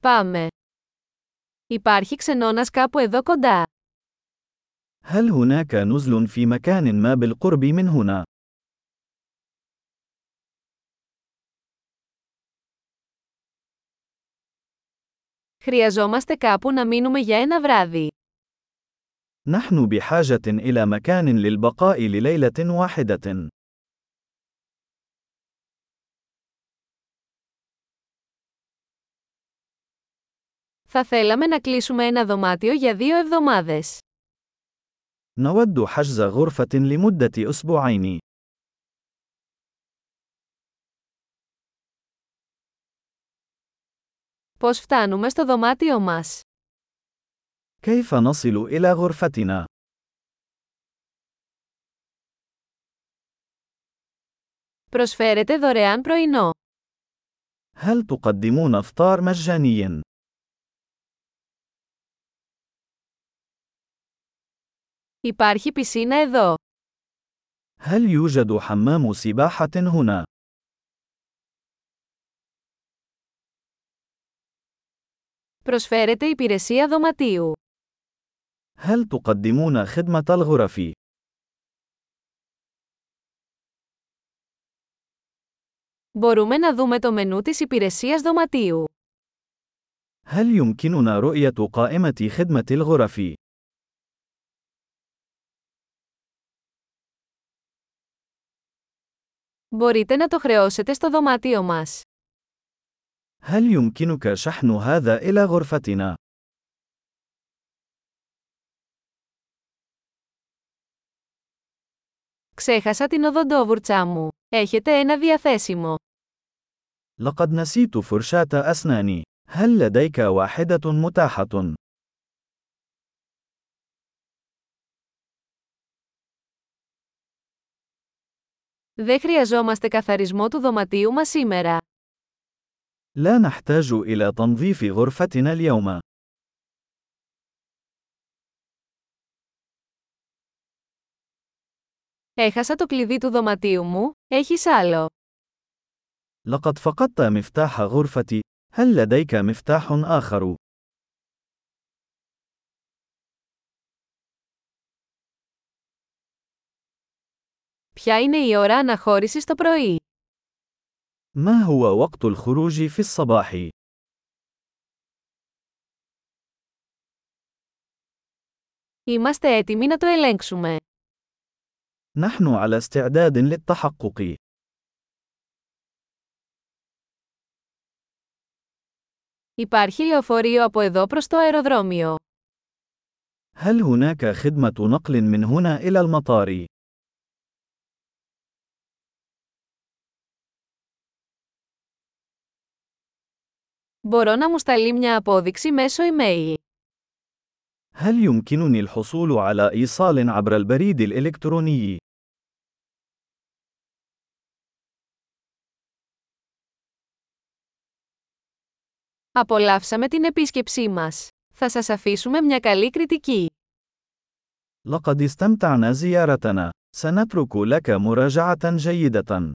Πάμε. Υπάρχει ξενώνας κάπου εδώ κοντά. هل هناك نزل في مكان ما بالقرب من هنا؟ Χρειαζόμαστε κάπου να μείνουμε για ένα βράδυ. نحن بحاجة إلى مكان للبقاء لليلة واحدة. Θα θέλαμε να κλείσουμε ένα δωμάτιο για δύο εβδομάδες. نود حجز غرفة لمدة أسبوعين. Πώς φτάνουμε στο δωμάτιο μας? كيف نصل إلى غرفتنا؟ Προσφέρετε δωρεάν πρωινό. هل تقدمون إفطار مجاني؟ Υπάρχει πισίνα εδώ. هل يوجد حمام سباحة هنا؟ Προσφέρετε υπηρεσία δωματίου. هل تقدمون خدمة الغرف؟ Μπορούμε να δούμε το μενού της υπηρεσίας δωματίου. هل يمكننا رؤية قائمة خدمة الغرف؟ Μπορείτε να το χρεώσετε στο δωμάτιο μας. هل يمكنك شحن هذا إلى غرفتنا؟ Ξέχασα την οδοντόβουρτσά μου. Έχετε ένα διαθέσιμο. لقد نسيت فرشاة أسناني. هل لديك واحدة متاحة؟ Δεν χρειαζόμαστε καθαρισμό του δωματίου μας σήμερα. لا نحتاج إلى تنظيف غرفتنا اليوم. Έχασα το κλειδί του δωματίου μου, έχεις άλλο. لقد فقدت مفتاح غرفتي. هل لديك مفتاح آخر؟ Ποια είναι η ώρα αναχώρησης το πρωί. ما هو وقت الخروج في الصباح؟ Είμαστε έτοιμοι να το ελέγξουμε. نحن على استعداد للتحقق. Υπάρχει λεωφορείο από εδώ προς το αεροδρόμιο. هل هناك خدمة نقل من هنا إلى المطار؟ Μπορώ να μου σταλεί μια απόδειξη μέσω email. هل يمكنني الحصول على إيصال عبر البريد الإلكتروني؟ Απολαύσαμε την επίσκεψή μας. Θα σας αφήσουμε μια καλή κριτική. لقد استمتعنا زيارتنا. سنترك لك مراجعة جيدة.